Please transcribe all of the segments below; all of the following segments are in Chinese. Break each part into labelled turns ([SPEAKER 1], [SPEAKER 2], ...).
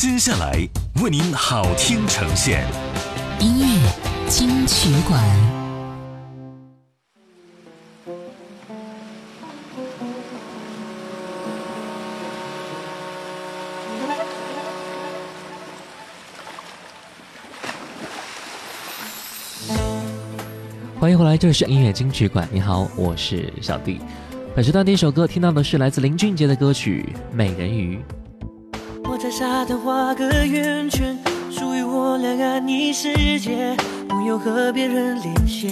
[SPEAKER 1] 接下来为您好听呈现，
[SPEAKER 2] 音乐金曲馆。
[SPEAKER 3] 欢迎回来，这里是音乐金曲馆。你好，我是小弟。本时段第一首歌听到的是来自林俊杰的歌曲《美人鱼》。
[SPEAKER 4] 沙滩画个圆圈，属于我俩安逸世界，不用和别人连线。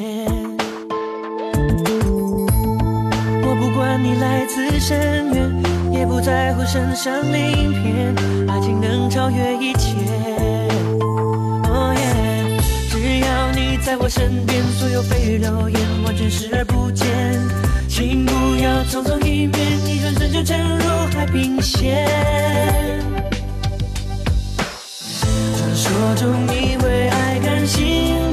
[SPEAKER 4] 我不管你来自深渊，也不在乎身上鳞片，爱情能超越一切。哦耶，只要你在我身边，所有蜚语流言完全视而不见。请不要匆匆一面，一转身就沉入海平线。我祝你为爱甘心。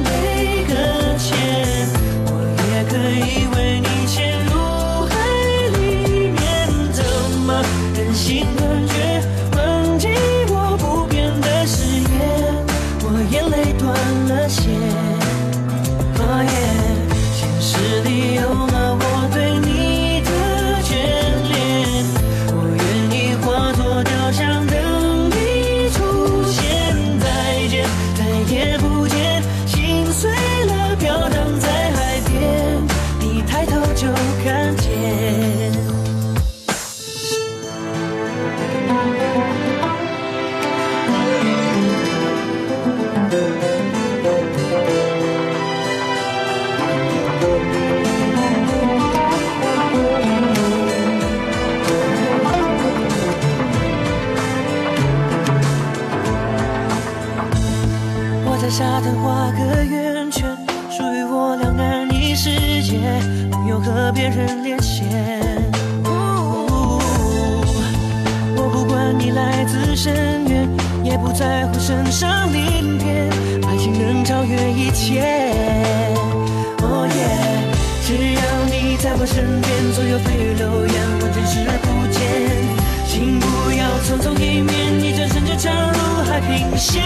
[SPEAKER 4] 在我身边，所有蜚语流言，我全视而不见。请不要匆匆一面，一转身就长入海平线。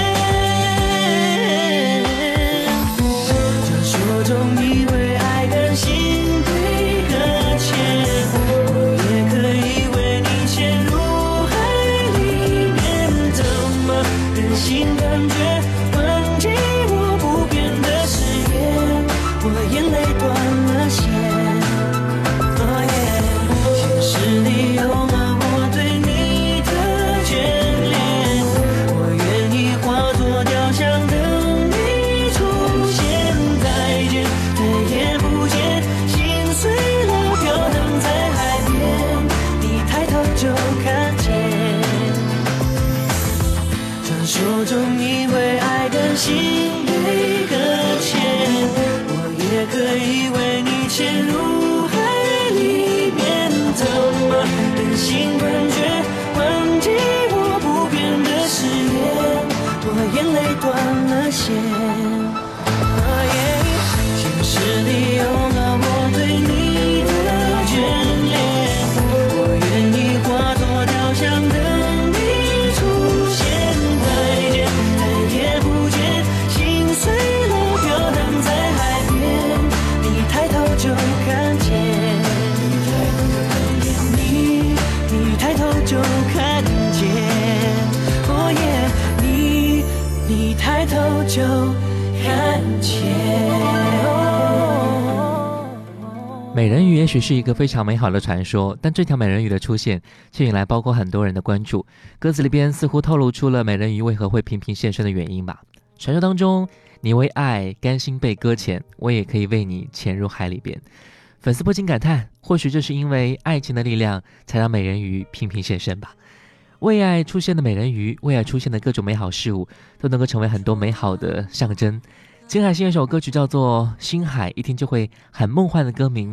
[SPEAKER 4] 传说中，你为。
[SPEAKER 3] 或许是一个非常美好的传说，但这条美人鱼的出现却引来包括很多人的关注。歌词里边似乎透露出了美人鱼为何会频频现身的原因吧。传说当中，你为爱甘心被搁浅，我也可以为你潜入海里边。粉丝不禁感叹：或许就是因为爱情的力量，才让美人鱼频频现身吧。为爱出现的美人鱼，为爱出现的各种美好事物，都能够成为很多美好的象征。金海心有一首歌曲叫做《星海》，一听就会很梦幻的歌名。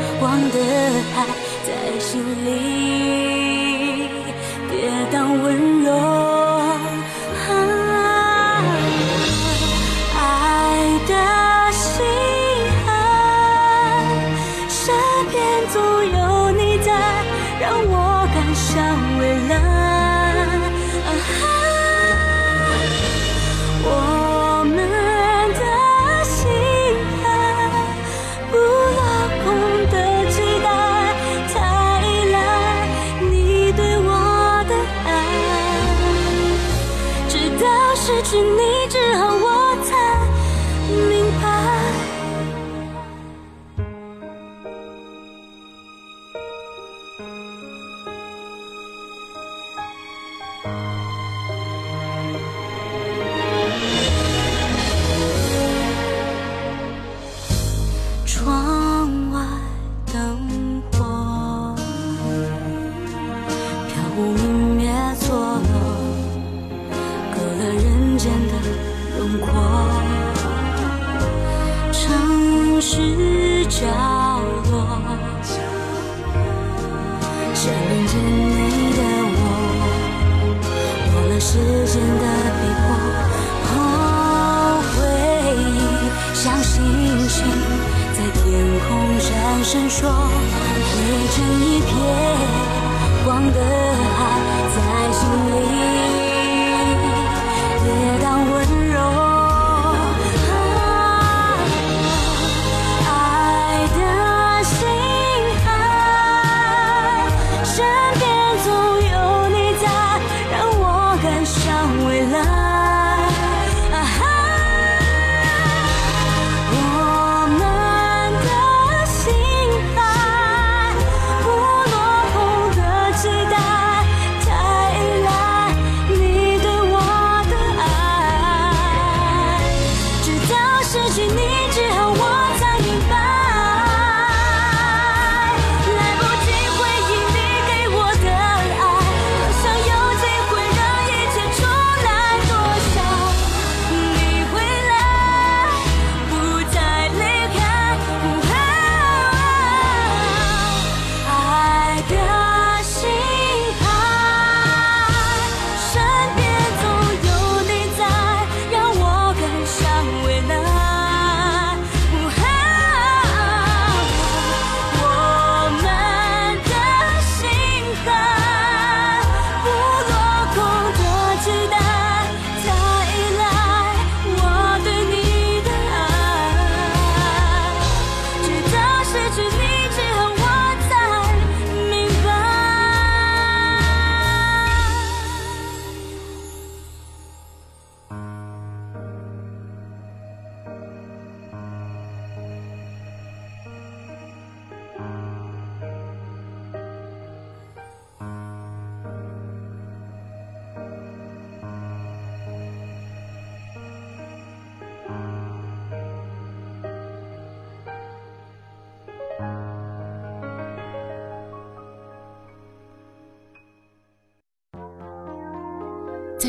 [SPEAKER 5] 光的爱在心里跌宕温柔。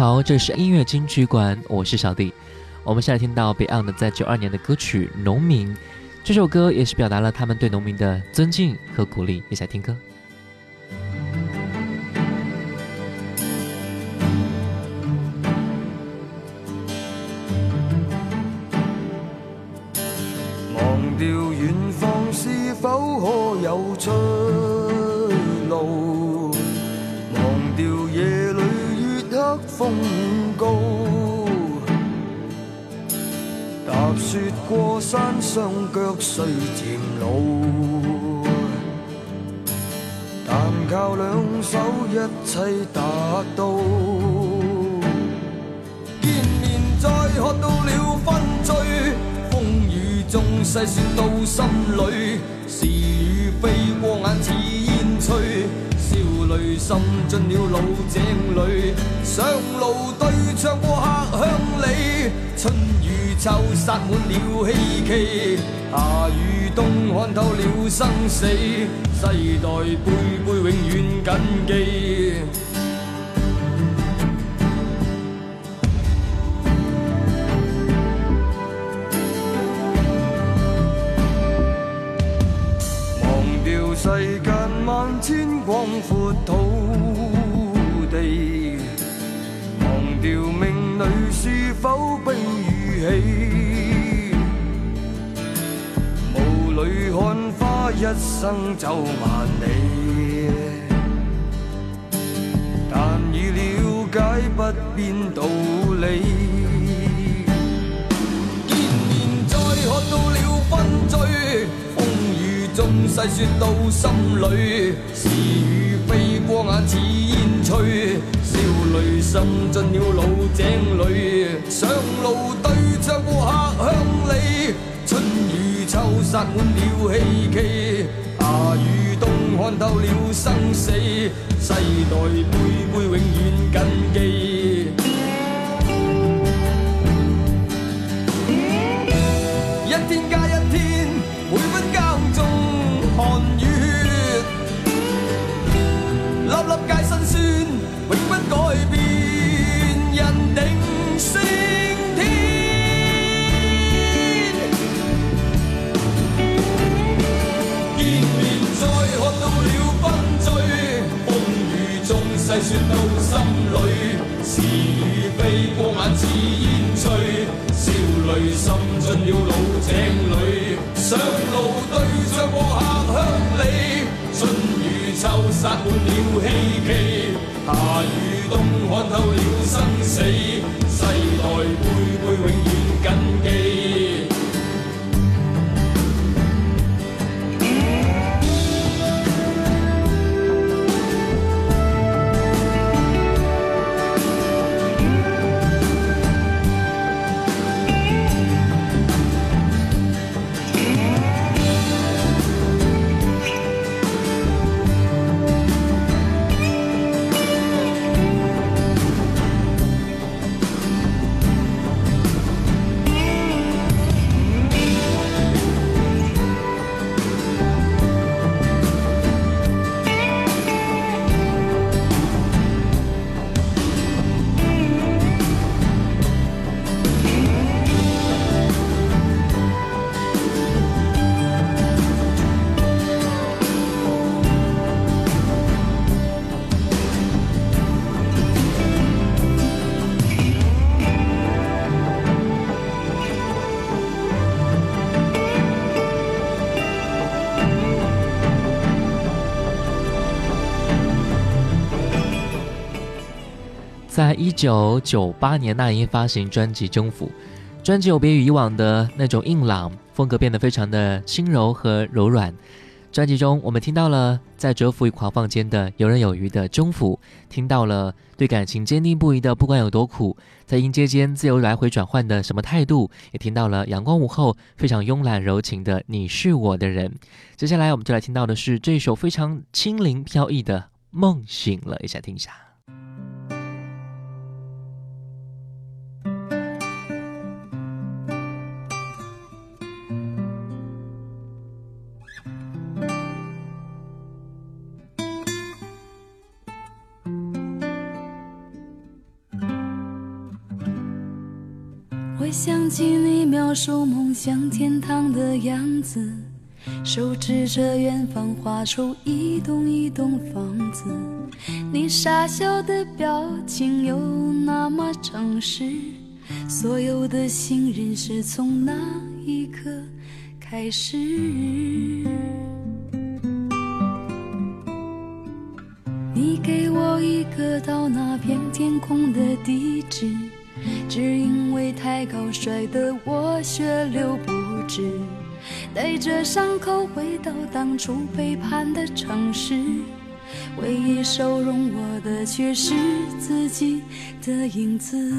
[SPEAKER 3] 好，这是音乐金曲馆，我是小弟。我们现在听到 Beyond 在九二年的歌曲《农民》，这首歌也是表达了他们对农民的尊敬和鼓励。一起来听歌。
[SPEAKER 6] 忘掉远方是否可有路？风高，踏雪过山，双脚虽渐老，但靠两手一切达到。见面再看到了分聚，风雨中细算到心里，是与非过眼。泪渗进了老井里，上路对唱过客乡里。春与秋洒满了希冀，夏与冬看透了生死。世代辈辈永远谨记。阔土地，忘掉命里是否悲如喜，雾里看花，一生走万里，但已了解不变道理。见面再看到了分醉。细说到心里，是与非过眼，似烟吹，笑泪渗进了老井里。上路对着客乡里，春与秋塞满了希冀，夏与冬看透了生死，世代辈辈永远谨记。一天加一。粒芥辛酸，永不改变，人定胜天。见面再喝到了纷醉，风雨中细说到心里，是与非过眼似烟吹，笑泪渗进了老井里，上路对着过客乡里。秋杀满了希冀，夏雨冬看透了生死，世代辈辈永远谨记。
[SPEAKER 3] 在一九九八年，那英发行专辑《征服》，专辑有别于以往的那种硬朗风格，变得非常的轻柔和柔软。专辑中，我们听到了在蛰伏与狂放间的游刃有余的《征服》，听到了对感情坚定不移的不管有多苦，在音阶间自由来回转换的什么态度，也听到了阳光午后非常慵懒柔情的《你是我的人》。接下来，我们就来听到的是这一首非常轻灵飘逸的《梦醒了》，一下听一下。
[SPEAKER 7] 想起你描述梦想天堂的样子，手指着远方画出一栋一栋房子，你傻笑的表情有那么诚实，所有的信任是从那一刻开始。你给我一个到那片天空的地址。只因为太高摔得我血流不止，带着伤口回到当初背叛的城市，唯一收容我的却是自己的影子。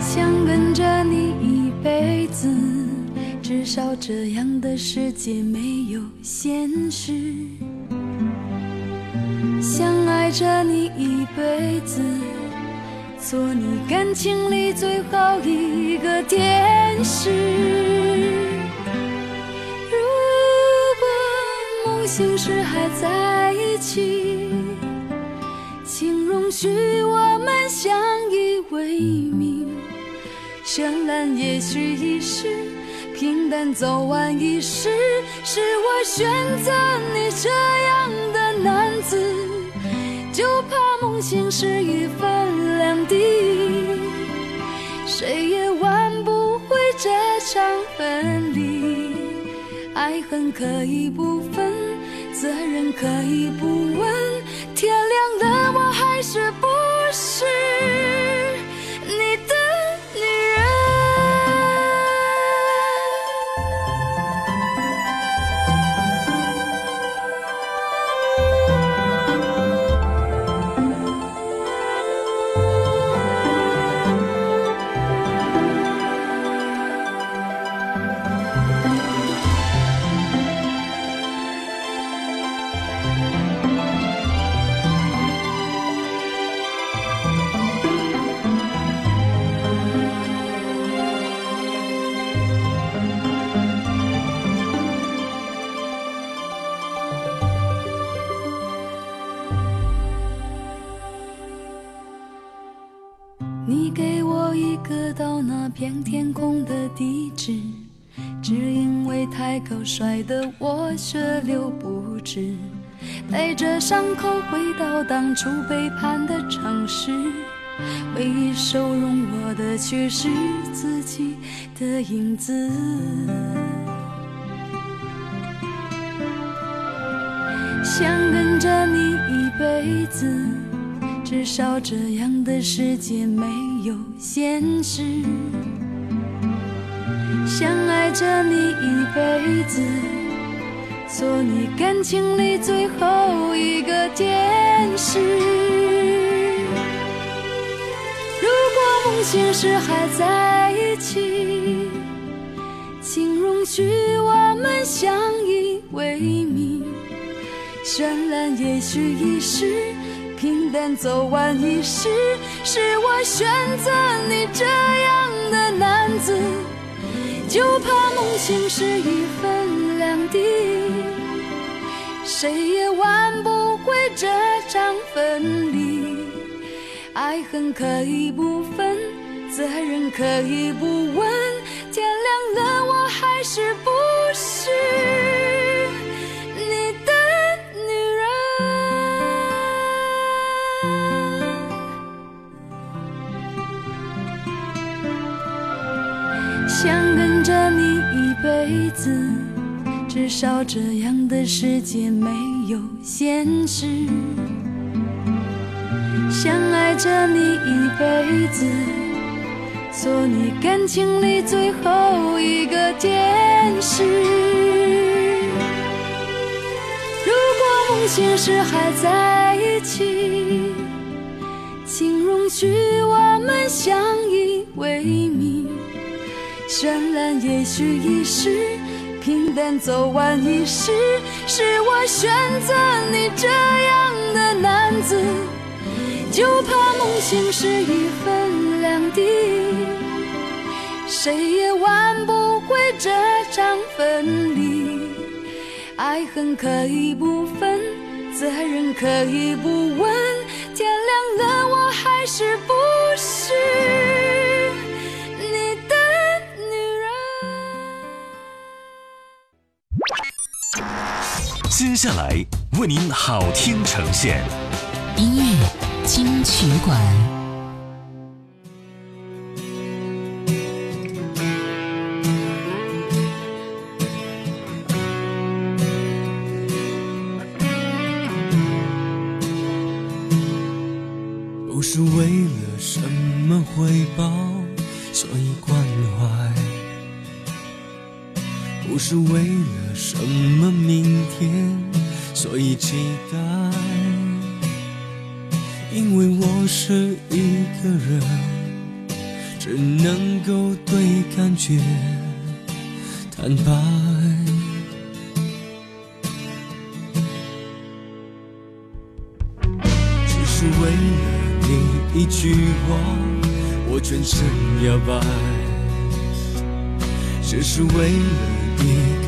[SPEAKER 7] 想跟着你一辈子，至少这样的世界没有现实。想爱着你一辈子，做你感情里最后一个天使。如果梦醒时还在一起，请容许我们相依为命。绚烂也许一世，平淡走完一世，是我选择你这样的男子。就怕梦醒时已分两地，谁也挽不回这场分离。爱恨可以不分，责任可以不问，天亮了我还是不是？你给我一个到那片天空的地址，只因为太高摔得我血流不止。带着伤口回到当初背叛的城市，唯一收容我的却是自己的影子。想跟着你一辈子。至少这样的世界没有现实，想爱着你一辈子，做你感情里最后一个天使。如果梦醒时还在一起，请容许我们相依为命，绚烂也许一时。平淡走完一世，是我选择你这样的男子，就怕梦醒时已分两地，谁也挽不回这场分离。爱恨可以不分，责任可以不问，天亮了我还是不是？至少这样的世界没有现实，想爱着你一辈子，做你感情里最后一个天使。如果梦醒时还在一起，请容许我们相依为命，绚烂也许一时。平淡走完一世，是我选择你这样的男子，就怕梦醒时已分两地，谁也挽不回这场分离。爱恨可以不分，责任可以不问，天亮了我还是不
[SPEAKER 1] 睡。下来为您好听呈现，
[SPEAKER 2] 音乐金曲馆。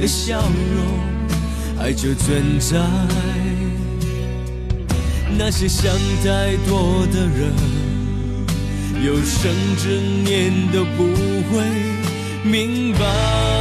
[SPEAKER 8] 的笑容，爱就存在。那些想太多的人，有生之年都不会明白。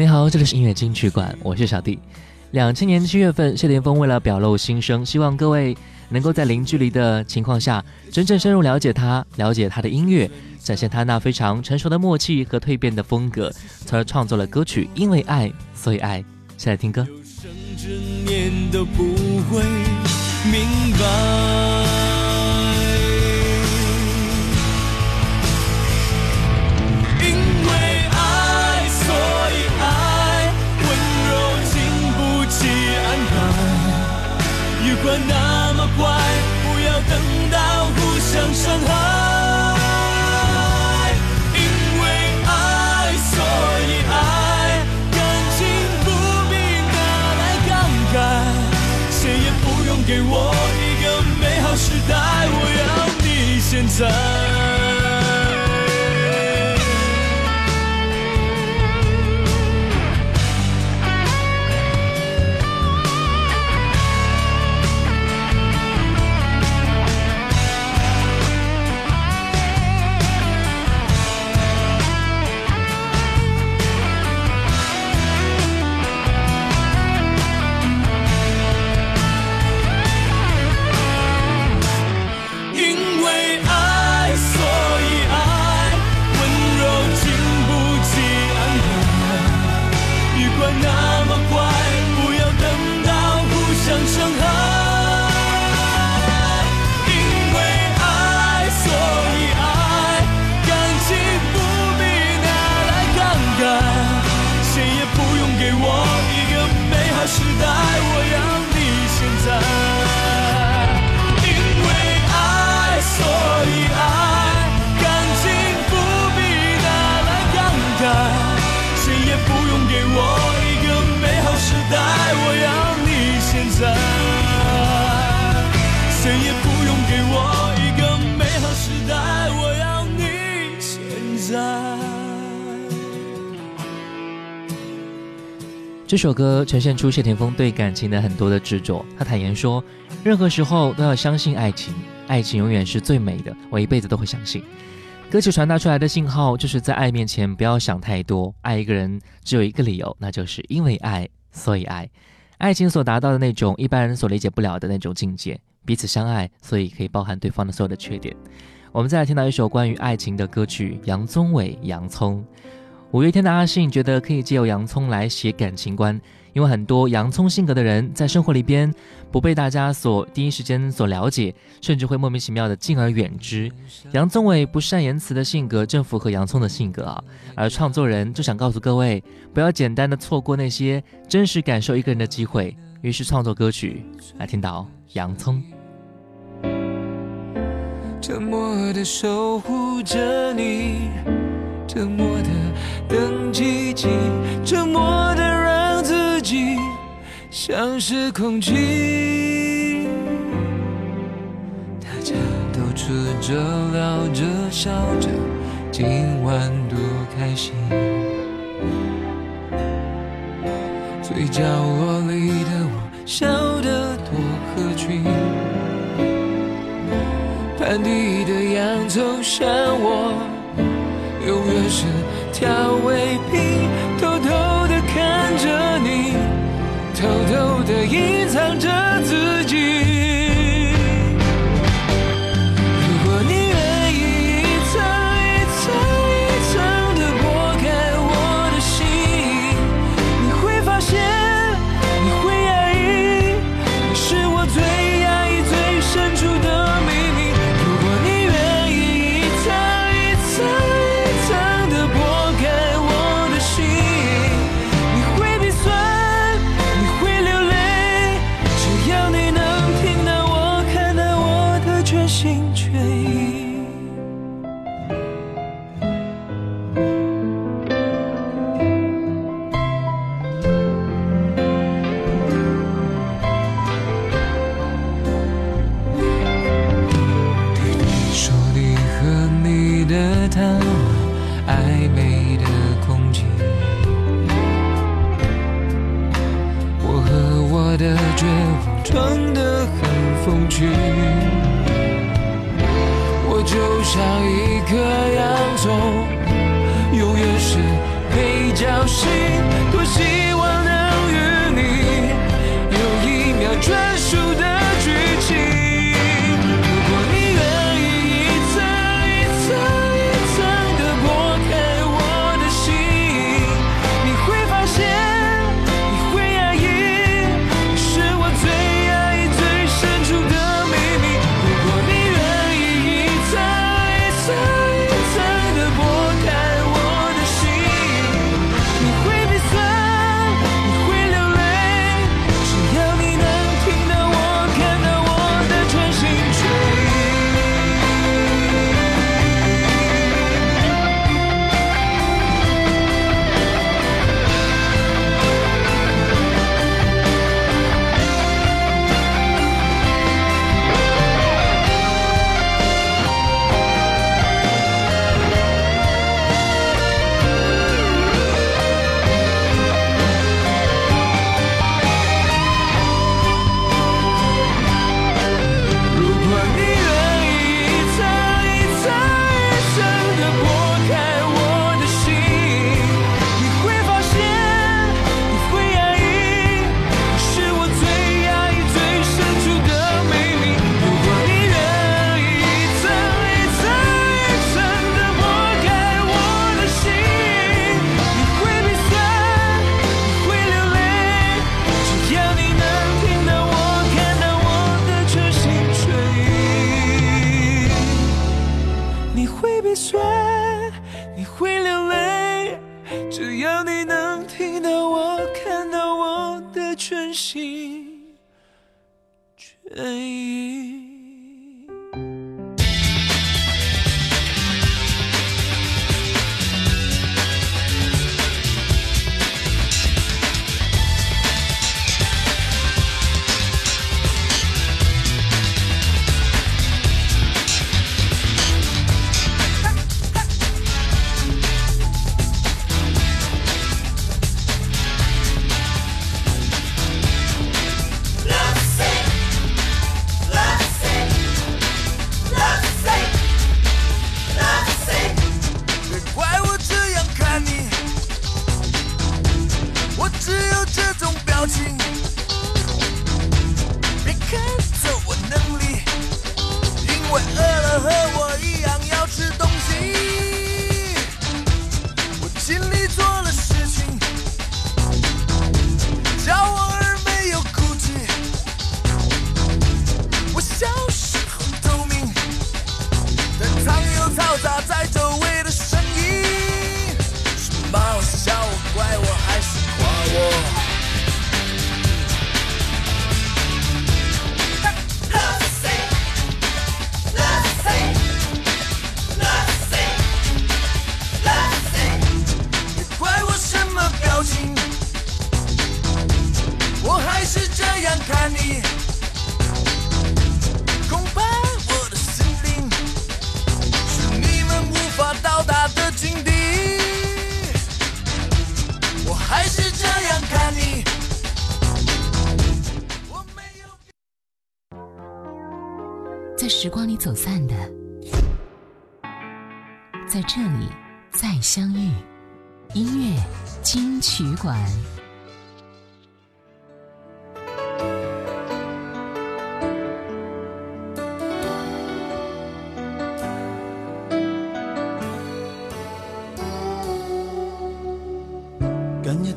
[SPEAKER 8] 你
[SPEAKER 3] 好，这里是音乐金曲馆，我是小弟。两千年七月份，谢霆锋为了表露心声，希望各位能够在零距离的情况下，真正深入了解他，了解他的音乐，展现他那非常成熟的默契和蜕变的风格，从而创作了歌曲《因为爱所以爱》。现在听歌。
[SPEAKER 8] 现在。
[SPEAKER 3] 这首歌呈现出谢霆锋对感情的很多的执着。他坦言说，任何时候都要相信爱情，爱情永远是最美的，我一辈子都会相信。歌曲传达出来的信号就是在爱面前不要想太多。爱一个人只有一个理由，那就是因为爱，所以爱。爱情所达到的那种一般人所理解不了的那种境界，彼此相爱，所以可以包含对方的所有的缺点。我们再来听到一首关于爱情的歌曲，杨宗纬《洋葱》。五月天的阿信觉得可以借由洋葱来写感情观，因为很多洋葱性格的人在生活里边不被大家所第一时间所了解，甚至会莫名其妙的敬而远之。杨宗纬不善言辞的性格正符合洋葱的性格啊，而创作人就想告诉各位，不要简单的错过那些真实感受一个人的机会，于是创作歌曲来听到洋葱。
[SPEAKER 9] 默默的的。守护着你，等寂静，沉默的让自己像是空气。大家都吃着、聊着、笑着，今晚多开心。最角落里的我笑得多合群，
[SPEAKER 8] 盘底的洋葱像我，永远是。调味品，偷偷的看着你，偷偷的隐藏着自己。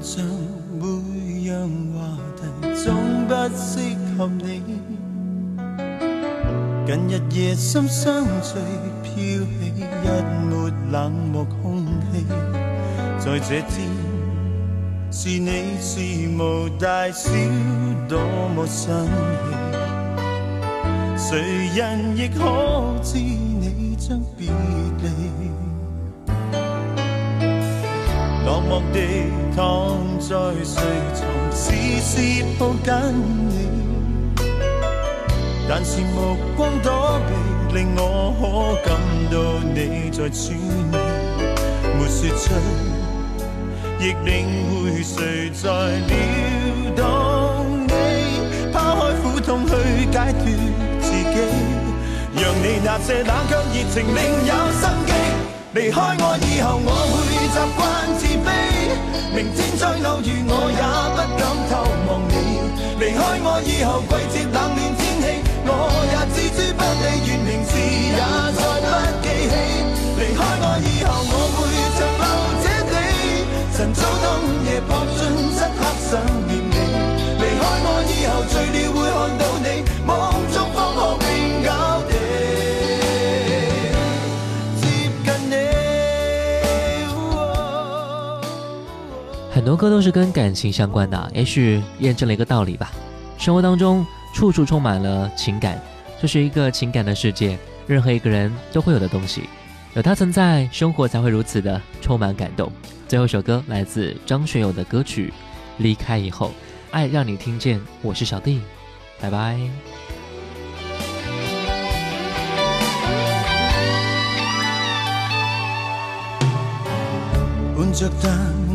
[SPEAKER 8] 像
[SPEAKER 10] 每样话题总不适合你，近日夜深相聚，飘起一抹冷漠空气。在这天，是你是无大小，多么生气，谁人亦可知。地躺在睡床，只是抱紧你，但是目光躲避，令我可感到你在转移。没说出，亦领会谁在撩动你，抛开苦痛去解脱自己，让你那些冷却热情另有生机。离开我以后，我会习惯自卑。明天再偶遇，我也不敢偷望你。离开我以后，季节。
[SPEAKER 3] 很多都是跟感情相关的，也许验证了一个道理吧。生活当中处处充满了情感，这是一个情感的世界，任何一个人都会有的东西。有它存在，生活才会如此的充满感动。最后一首歌来自张学友的歌曲《离开以后》，爱让你听见。我是小弟，拜拜。
[SPEAKER 10] 着但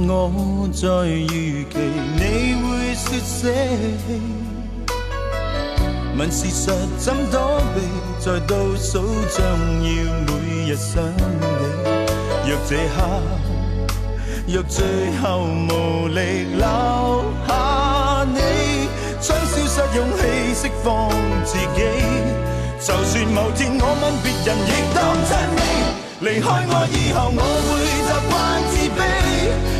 [SPEAKER 10] 我在预期你会说舍弃。问事實怎躲避，在倒數将要每日想你。若這刻，若最後無力留下你，將消失勇氣釋放自己。就算某天我問別人，亦當真你離開我以後，我會。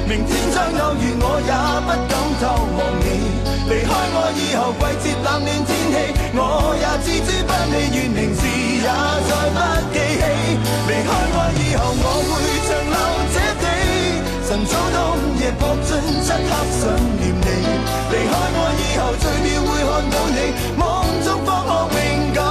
[SPEAKER 10] 明天将偶遇我也不敢偷望你。离开我以后，季节冷暖天气，我也知之不理。月明时也再不记起。离开我以后，我会长留这地。晨早到午夜，扑进漆黑想念你。离开我以后，最妙会看到你，梦中方可永久。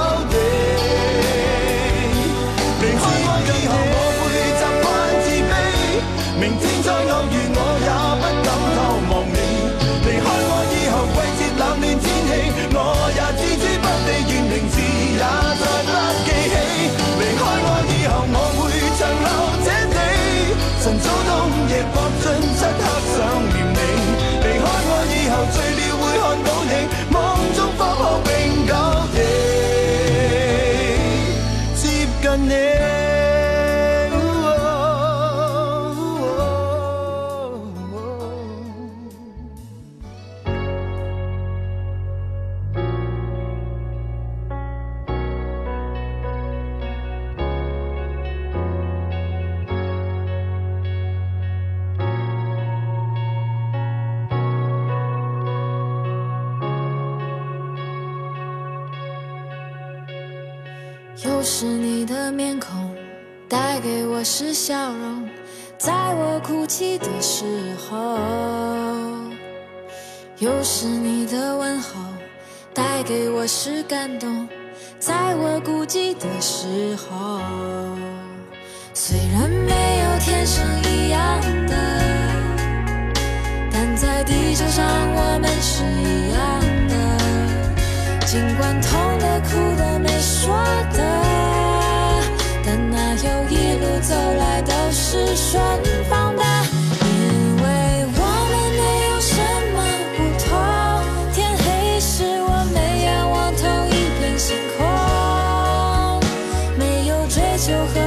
[SPEAKER 11] 是笑容，在我哭泣的时候；又是你的问候，带给我是感动，在我孤寂的时候。虽然没有天生一样的，但在地球上我们是一样的。尽管痛的、哭的、没说的。走来都是顺风的，因为我们没有什么不同。天黑时，我们仰望同一片星空，没有追求。和。